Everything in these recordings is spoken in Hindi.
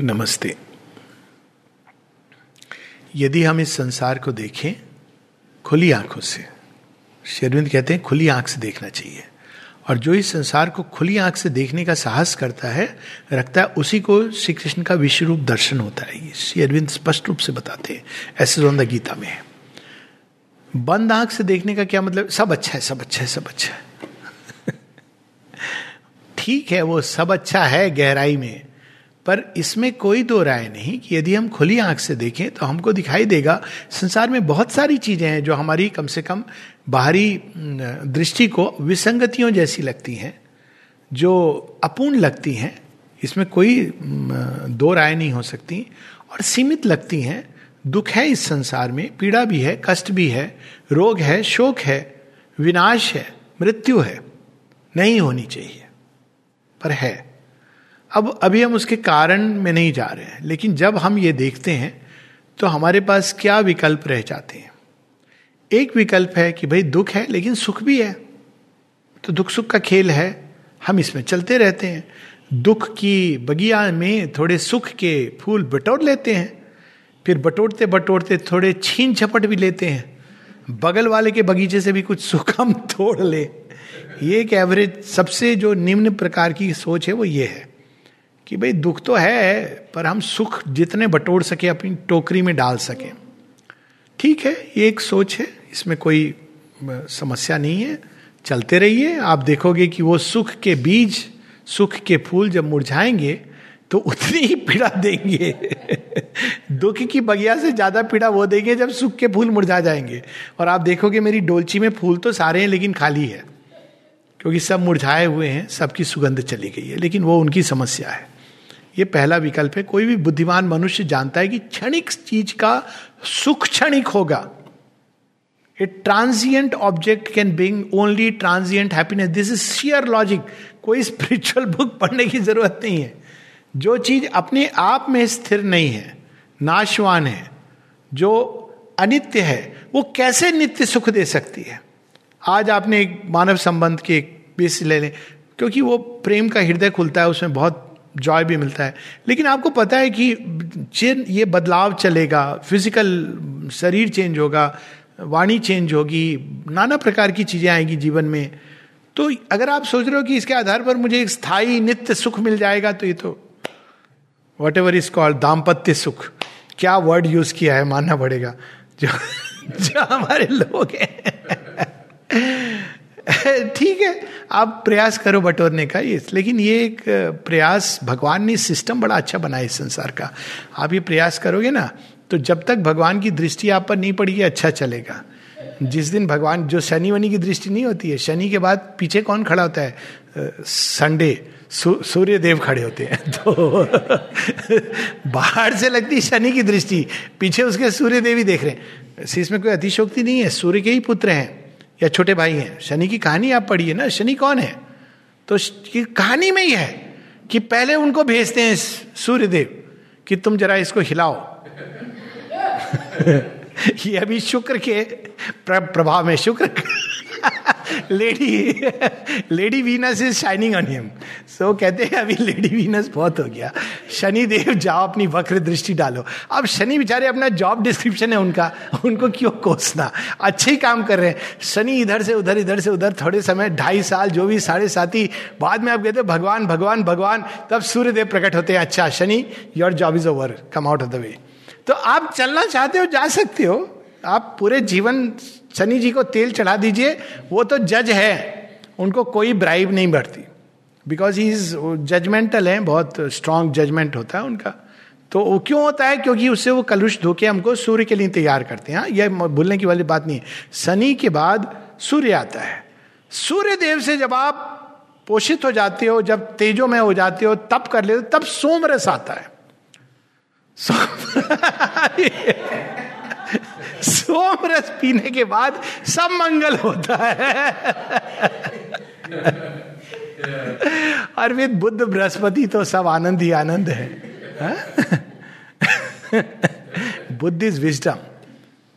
नमस्ते। यदि हम इस संसार को देखें, खुली आँखों से, शेरविंद कहते हैं, खुली आँख से देखना चाहिए। और जो इस संसार को खुली आँख से देखने का साहस करता है, रखता है, उसी को श्री कृष्ण का विश्व रूप दर्शन होता है। ये श्री अरविंद स्पष्ट रूप से बताते हैं, ऐसे जोंदा गीता में है। बंद आँख से देखने का क्या मतलब? सब अच्छा है, सब अच्छा है, सब अच्छा है। ठीक है, वो सब अच्छा है गहराई में। पर इसमें कोई दो राय नहीं कि यदि हम खुली आँख से देखें तो हमको दिखाई देगा, संसार में बहुत सारी चीज़ें हैं जो हमारी कम से कम बाहरी दृष्टि को विसंगतियों जैसी लगती हैं, जो अपूर्ण लगती हैं। इसमें कोई दो राय नहीं हो सकती और सीमित लगती हैं। दुख है इस संसार में, पीड़ा भी है, कष्ट भी है, रोग है, शोक है, विनाश है, मृत्यु है, नहीं होनी चाहिए। पर है। अब, अभी हम उसके कारण में नहीं जा रहे हैं, लेकिन जब हम ये देखते हैं तो हमारे पास क्या विकल्प रह जाते हैं? एक विकल्प है कि भाई दुख है, लेकिन सुख भी है। तो दुख सुख का खेल है, हम इसमें चलते रहते हैं। दुख की बगिया में थोड़े सुख के फूल बटोर लेते हैं, फिर बटोरते बटोरते थोड़े छीन झपट भी लेते हैं। बगल वाले के बगीचे से भी कुछ सुख हम तोड़ ले। ये एक एवरेज सबसे जो निम्न प्रकार की सोच है, वो ये है। कि भाई दुख तो है, पर हम सुख जितने बटोर सके, अपनी टोकरी में डाल सके। ठीक है, ये एक सोच है, इसमें कोई समस्या नहीं है। चलते रहिए, आप देखोगे कि वो सुख के बीज, सुख के फूल जब मुरझाएँगे तो उतनी ही पीड़ा देंगे। दुख की बगिया से ज़्यादा पीड़ा वो देंगे जब सुख के फूल मुरझा जाएँगे। और आप देखोगे मेरी डोलची में फूल तो सारे हैं, लेकिन खाली है। क्योंकि सब मुरझाए हुए हैं, सबकी सुगंध चली गई है, लेकिन वो उनकी समस्या है। ये पहला विकल्प है। कोई भी बुद्धिमान मनुष्य जानता है कि क्षणिक चीज़ का सुख क्षणिक होगा। A transient object can bring only transient happiness this is sheer logic कोई स्पिरिचुअल बुक पढ़ने की ज़रूरत नहीं है। जो चीज़ अपने आप में स्थिर नहीं है, नाशवान है, जो अनित्य है, वो कैसे नित्य सुख दे सकती है? आज आपने एक मानव संबंध के बेस ले लें। क्योंकि वो प्रेम का हृदय खुलता है, उसमें बहुत जॉय भी मिलता है। लेकिन आपको पता है कि ये बदलाव चलेगा फ़िज़िकल शरीर चेंज होगा, वाणी चेंज होगी, नाना प्रकार की चीज़ें आएँगी जीवन में। तो अगर आप सोच रहे हो कि इसके आधार पर मुझे एक स्थायी नित्य सुख मिल जाएगा तो ये तो वट एवर इज़ कॉल्ड दाम्पत्य सुख। क्या वर्ड यूज़ किया है? मानना पड़ेगा। जो जो हमारे लोग हैं। ठीक है, आप प्रयास करो बटोरने का ये। लेकिन ये एक प्रयास भगवान ने सिस्टम बड़ा अच्छा बनाया इस संसार का। आप ये प्रयास करोगे ना तो जब तक भगवान की दृष्टि आप पर नहीं पड़ेगी अच्छा चलेगा। जिस दिन भगवान, जो शनि वनी की दृष्टि नहीं होती है, शनि के बाद पीछे कौन खड़ा होता है? संडे सूर्य देव खड़े होते हैं। तो बाहर से लगती शनि की दृष्टि, पीछे उसके सूर्य देव ही देख रहे हैं। इसमें कोई अतिशोक्ति नहीं है, सूर्य के ही पुत्र हैं। या छोटे भाई हैं। शनि की कहानी आप पढ़िए ना, शनि कौन है? तो कहानी में ही है कि पहले उनको भेजते हैं सूर्यदेव कि तुम जरा इसको हिलाओ। ये अभी शुक्र के प्रभाव में शुक्र। Lady lady Venus is shining on him so कहते हैं, अभी लेडी वीनस बहुत हो गया। शनि देव जाओ अपनी वक्र दृष्टि डालो। अब शनि बेचारे अपना जॉब डिस्क्रिप्शन है उनका। उनको क्यों कोसना? अच्छे ही काम कर रहे हैं। शनि इधर से उधर, इधर से उधर, थोड़े समय, ढाई साल, जो भी, साढ़े सात ही। बाद में आप कहते भगवान भगवान भगवान। तब सूर्य देव प्रकट होते हैं। अच्छा Shani your job is over come out of the way तो आप चलना चाहते हो, जा सकते हो। आप पूरे जीवन शनि जी को तेल चढ़ा दीजिए वो तो जज है उनको कोई ब्राइब नहीं बढ़ती बिकॉज़ ही इज़ जजमेंटल है बहुत स्ट्रांग जजमेंट होता है उनका। तो वो क्यों होता है? क्योंकि उससे वो कलुष धोके हमको सूर्य के लिए तैयार करते हैं। हाँ, यह भूलने की वाली बात नहीं है। शनि के बाद सूर्य आता है। सूर्य देव से जब आप पोषित हो जाते हो जब तेजो में हो जाते हो तब कर लेते हो तब सोमरस आता है। सोम रस पीने के बाद सब मंगल होता है। और वे बुद्ध, बृहस्पति तो सब आनंद ही आनंद है। Buddha is wisdom.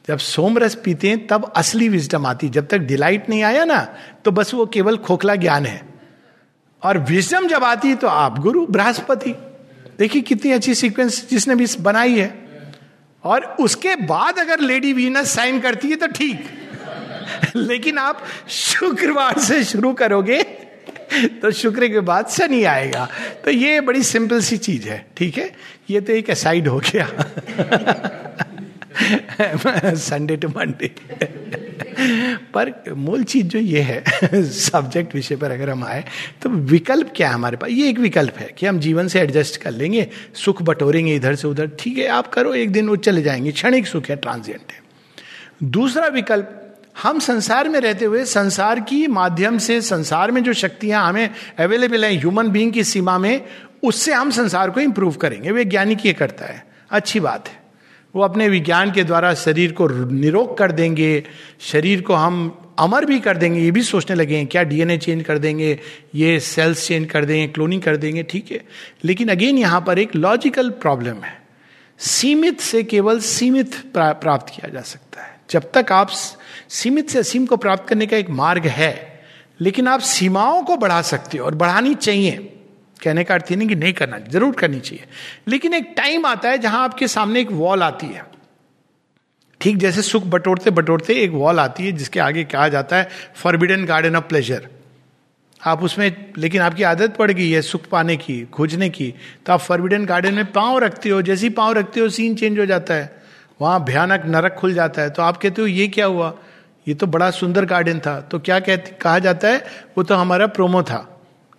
जब सोम रस पीते हैं, तब असली विजडम आती जब तक डिलाइट नहीं आया ना तो बस वो केवल खोखला ज्ञान है। और विजडम जब आती है तो आप गुरु, बृहस्पति। देखिए कितनी अच्छी सीक्वेंस जिसने भी बनाई है। और उसके बाद अगर लेडी वीनस साइन करती है तो ठीक। लेकिन आप शुक्रवार से शुरू करोगे तो शुक्र के बाद शनि आएगा। तो ये बड़ी सिंपल सी चीज़ है, ठीक है? ये तो एक असाइड हो गया। संडे टू मंडे पर मूल चीज़ जो ये है सब्जेक्ट विषय पर अगर हम आए तो विकल्प क्या है हमारे पास? ये एक विकल्प है कि हम जीवन से एडजस्ट कर लेंगे, सुख बटोरेंगे इधर से उधर, ठीक है, आप करो, एक दिन वो चले जाएँगे, क्षणिक सुख है ट्रांजिएंट है। दूसरा विकल्प, हम संसार में रहते हुए, संसार की माध्यम से, संसार में जो शक्तियाँ हमें अवेलेबल हैं ह्यूमन बीइंग की सीमा में, उससे हम संसार को इंप्रूव करेंगे, वैज्ञानिक ये करता है। अच्छी बात है। वो अपने विज्ञान के द्वारा शरीर को निरोग कर देंगे शरीर को हम अमर भी कर देंगे ये भी सोचने लगे हैं क्या डीएनए चेंज कर देंगे ये सेल्स चेंज कर देंगे क्लोनिंग कर देंगे ठीक है। लेकिन अगेन यहाँ पर एक लॉजिकल प्रॉब्लम है। सीमित से केवल सीमित प्रा, प्राप्त किया जा सकता है। जब तक आप सीमित से असीम को प्राप्त करने का एक मार्ग है लेकिन आप सीमाओं को बढ़ा सकते हो और बढ़ानी चाहिए। कहने का अर्थ नहीं कि नहीं करना, ज़रूर करनी चाहिए। लेकिन एक टाइम आता है जहाँ आपके सामने एक वॉल आती है। ठीक जैसे सुख बटोरते बटोरते एक वॉल आती है जिसके आगे कहा जाता है फॉरबिडन गार्डन ऑफ़ प्लेजर आप उसमें, लेकिन आपकी आदत पड़ गई है सुख पाने की, खोजने की तो आप फॉरबिडन गार्डन में पाँव रखते हो, जैसे ही पाँव रखते हो सीन चेंज हो जाता है। वहाँ भयानक नरक खुल जाता है। तो आप कहते हो, ये क्या हुआ? ये तो बड़ा सुंदर गार्डन था। तो क्या कहते, कहा जाता है, वो तो हमारा प्रोमो था।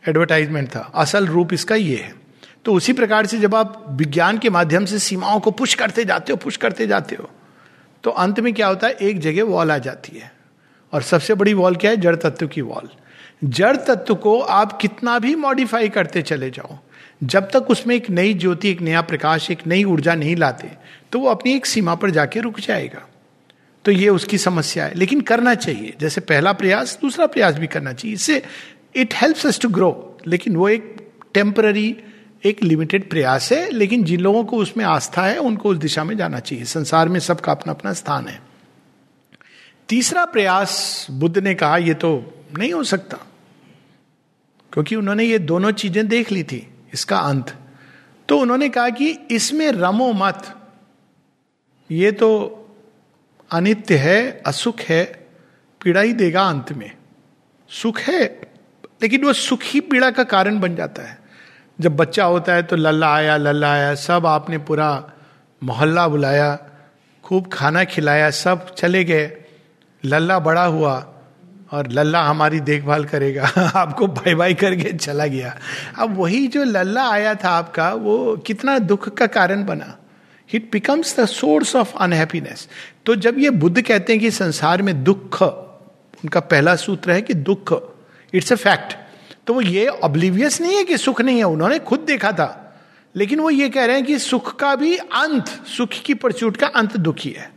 एडवर्टाइजमेंट था, असल रूप इसका ये है। तो उसी प्रकार से जब आप विज्ञान के माध्यम से सीमाओं को पुश करते जाते हो पुश करते जाते हो तो अंत में क्या होता है, एक जगह वॉल आ जाती है। और सबसे बड़ी वॉल क्या है? जड़ तत्व की वॉल जड़ तत्व को आप कितना भी मॉडिफाई करते चले जाओ, जब तक उसमें एक नई ज्योति, एक नया प्रकाश, एक नई ऊर्जा नहीं लाते तो वो अपनी एक सीमा पर जाके रुक जाएगा। तो ये उसकी समस्या है। लेकिन करना चाहिए। जैसे पहला प्रयास, दूसरा प्रयास भी करना चाहिए। इससे it helps us to grow लेकिन वो एक टेम्पररी एक लिमिटेड प्रयास है, लेकिन जिन लोगों को उसमें आस्था है, उनको उस दिशा में जाना चाहिए। संसार में सबका अपना अपना स्थान है। तीसरा प्रयास, बुद्ध ने कहा यह तो नहीं हो सकता। क्योंकि उन्होंने ये दोनों चीज़ें देख ली थी, इसका अंत। तो उन्होंने कहा कि इसमें रमो मत। ये तो अनित्य है, असुख है, पीड़ा ही देगा अंत में। सुख है लेकिन वो सुख ही पीड़ा का कारण बन जाता है। जब बच्चा होता है तो लल्ला आया लल्ला आया, सब आपने पूरा मोहल्ला बुलाया, खूब खाना खिलाया, सब चले गए। लल्ला बड़ा हुआ और लल्ला हमारी देखभाल करेगा। आपको बाय बाय करके चला गया। अब वही जो लल्ला आया था आपका, वो कितना दुख का कारण बना। It becomes the source of unhappiness तो जब ये बुद्ध कहते हैं कि संसार में दुख, उनका पहला सूत्र है कि दुख। इट्स अ फैक्ट तो वो ये ऑब्लिवियस नहीं है कि सुख नहीं है। उन्होंने खुद देखा था। लेकिन वो ये कह रहे हैं कि सुख का भी अंत, सुख की परचूट का अंत दुखी है।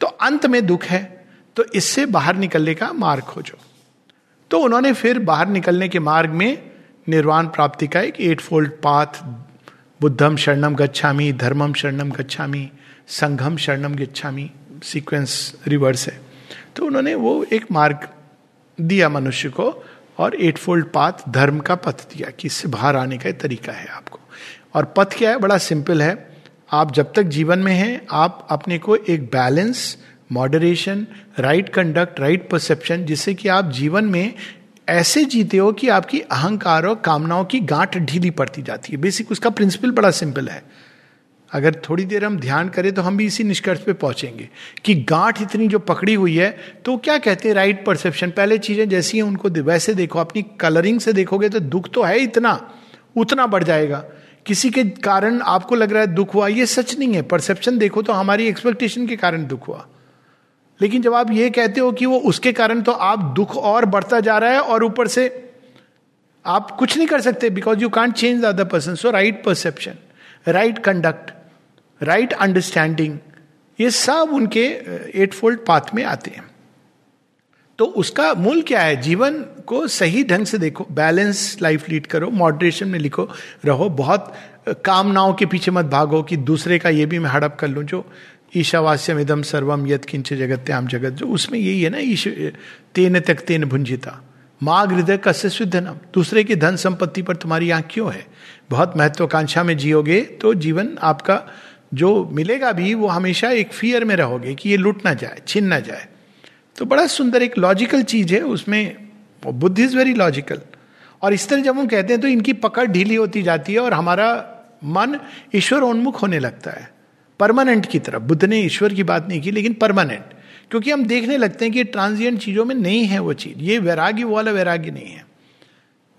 तो अंत में दुख है। तो इससे बाहर निकलने का मार्ग खोजो। तो उन्होंने फिर बाहर निकलने के मार्ग में निर्वाण प्राप्ति का एक एट फोल्ड पाथ बुद्धम शरणम गच्छामी, धर्मम शरणम गच्छामी, संघम शरणम गच्छामी सीक्वेंस रिवर्स है। तो उन्होंने वो एक मार्ग दिया मनुष्य को। और एट फोल्ड पाथ धर्म का पथ दिया कि इससे बाहर आने का तरीका है आपको। और पथ क्या है? बड़ा सिंपल है। आप जब तक जीवन में हैं, आप अपने को एक balance moderation right conduct right perception जिससे कि आप जीवन में ऐसे जीते हो कि आपकी अहंकार और कामनाओं की गांठ ढीली पड़ती जाती है। बेसिक उसका प्रिंसिपल बड़ा सिंपल है। अगर थोड़ी देर हम ध्यान करें तो हम भी इसी निष्कर्ष पे पहुँचेंगे कि गांठ इतनी जो पकड़ी हुई है तो क्या कहते हैं राइट परसेप्शन पहले चीज़ें जैसी हैं उनको वैसे देखो, अपनी कलरिंग से देखोगे तो दुख तो है इतना, उतना बढ़ जाएगा। किसी के कारण आपको लग रहा है दुख हुआ, ये सच नहीं है। परसेप्शन देखो तो हमारी एक्सपेक्टेशन के कारण दुख हुआ। लेकिन जब आप ये कहते हो कि वो उसके कारण तो आप दुख और बढ़ता जा रहा है और ऊपर से आप कुछ नहीं कर सकते because you can't change the other person so right perception right conduct right understanding ये सब उनके एट फोल्ड पाथ में आते हैं। तो उसका मूल क्या है? जीवन को सही ढंग से देखो बैलेंस लाइफ लीड करो मॉडरेशन में लिखो, रहो, बहुत कामनाओं के पीछे मत भागो कि दूसरे का ये भी मैं हड़प कर लूँ, जो ईशावास्यम इदम सर्वम यद किंच जगत त्याम जगत, जो उसमें यही है ना, ईश तेन तक तेन भुंजिता माँ हृदय कस्य धनम दूसरे की धन संपत्ति पर तुम्हारी आँख क्यों है? बहुत महत्वाकांक्षा में जियोगे तो जीवन आपका जो मिलेगा भी, वो हमेशा एक फियर में रहोगे कि ये लूट ना जाए, छिन ना जाए। तो बड़ा सुंदर एक लॉजिकल चीज़ है, उसमें बुद्धि इज़ वेरी लॉजिकल और इस तरह जब हम कहते हैं तो इनकी पकड़ ढीली होती जाती है और हमारा मन ईश्वर उन्मुख होने लगता है। परमानेंट की तरफ़। बुद्ध ने ईश्वर की बात नहीं की, लेकिन परमानेंट। क्योंकि हम देखने लगते हैं कि ट्रांजिएंट चीज़ों में नहीं है वो चीज़। ये वैराग्य वाला वैराग्य नहीं है।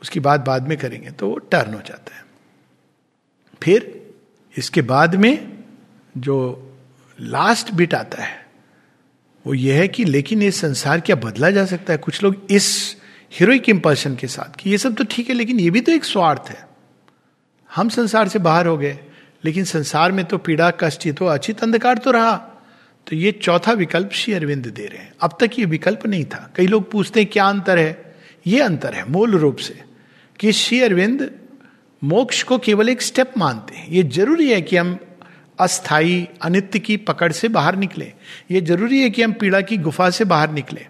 उसकी बात बाद में करेंगे तो वो टर्न हो जाता है। फिर इसके बाद में जो लास्ट बिट आता है, वो ये है कि लेकिन ये संसार क्या बदला जा सकता है? कुछ लोग इस हीरोइक इंपल्शन के साथ कि ये सब तो ठीक है, लेकिन ये भी तो एक स्वार्थ है। हम संसार से बाहर हो गए, लेकिन संसार में तो पीड़ा, कष्ट, ये तो अचित अंधकार तो रहा। तो ये चौथा विकल्प श्री अरविंद दे रहे हैं। अब तक ये विकल्प नहीं था। कई लोग पूछते हैं, क्या अंतर है? ये अंतर है, मूल रूप से कि श्री अरविंद मोक्ष को केवल एक स्टेप मानते हैं। ये ज़रूरी है कि हम अस्थाई अनित्य की पकड़ से बाहर निकले। ये ज़रूरी है कि हम पीड़ा की गुफा से बाहर निकले।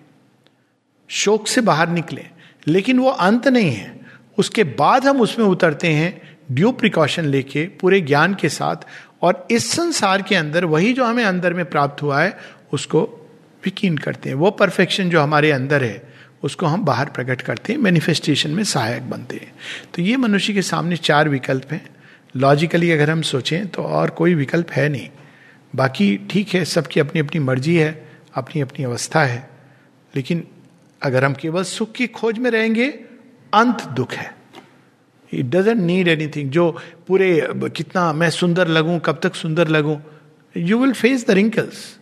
शोक से बाहर निकले। लेकिन वो अंत नहीं है। उसके बाद हम उसमें उतरते हैं ड्यू प्रिकॉशन लेके, पूरे ज्ञान के साथ। और इस संसार के अंदर, वही जो हमें अंदर में प्राप्त हुआ है, उसको विकीन करते हैं। वो परफेक्शन जो हमारे अंदर है उसको हम बाहर प्रकट करते हैं मैनिफेस्टेशन में सहायक बनते हैं। तो ये मनुष्य के सामने चार विकल्प हैं। लॉजिकली अगर हम सोचें तो और कोई विकल्प है नहीं। बाकी ठीक है, सबकी अपनी अपनी मर्ज़ी है अपनी अपनी अवस्था है। लेकिन अगर हम केवल सुख की खोज में रहेंगे, अंत दुख है। इट डजेंट नीड एनीथिंग जो पूरे, कितना मैं सुंदर लगूं, कब तक सुंदर लगूं you will face the wrinkles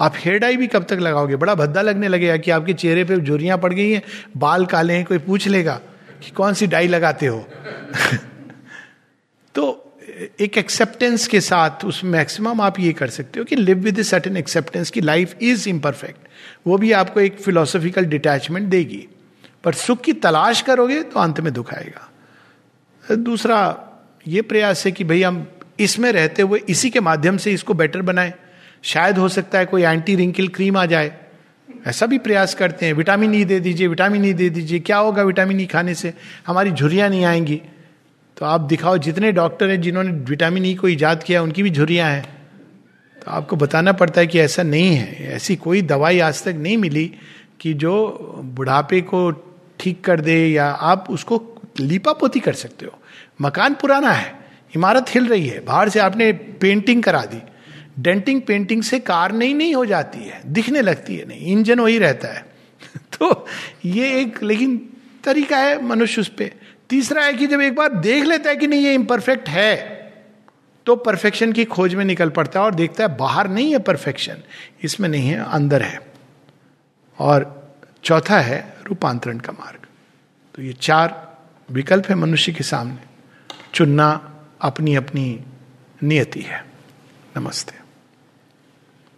आप हेयर डाई भी कब तक लगाओगे? बड़ा भद्दा लगने लगेगा कि आपके चेहरे पे झुरियाँ पड़ गई हैं, बाल काले हैं, कोई पूछ लेगा कि कौन सी डाई लगाते हो? तो एक एक्सेप्टेंस के साथ उस मैक्सिमम आप ये कर सकते हो कि लिव विद सर्टेन एक्सेप्टेंस की लाइफ इज़ इम्परफेक्ट वो भी आपको एक फिलोसॉफिकल डिटैचमेंट देगी। पर सुख की तलाश करोगे तो अंत में दुख आएगा। दूसरा ये प्रयास है कि भाई हम इसमें रहते हुए इसी के माध्यम से इसको बेटर बनाए। शायद हो सकता है कोई एंटी रिंकल क्रीम आ जाए। ऐसा भी प्रयास करते हैं। विटामिन ई e दे दीजिए विटामिन ई e दे दीजिए। क्या होगा विटामिन ई e खाने से? हमारी झुरियाँ नहीं आएँगी। तो आप दिखाओ, जितने डॉक्टर हैं जिन्होंने विटामिन ई को ईजाद किया, उनकी भी झुरियाँ हैं। तो आपको बताना पड़ता है कि ऐसा नहीं है। ऐसी कोई दवाई आज तक नहीं मिली कि जो बुढ़ापे को ठीक कर दे या आप उसको लीपापोती कर सकते हो। मकान पुराना है, इमारत हिल रही है, बाहर से आपने पेंटिंग करा दी। डेंटिंग पेंटिंग से कार नहीं नहीं हो जाती है, दिखने लगती है, नहीं, इंजन वही रहता है। तो ये एक, लेकिन तरीका है मनुष्य उस पर तीसरा है कि जब एक बार देख लेता है कि नहीं, ये इम्परफेक्ट है तो परफेक्शन की खोज में निकल पड़ता है और देखता है बाहर नहीं है परफेक्शन इसमें नहीं है, अंदर है। और चौथा है रूपांतरण का मार्ग। तो ये चार विकल्प है मनुष्य के सामने। चुनना अपनी अपनी नियति है। नमस्ते।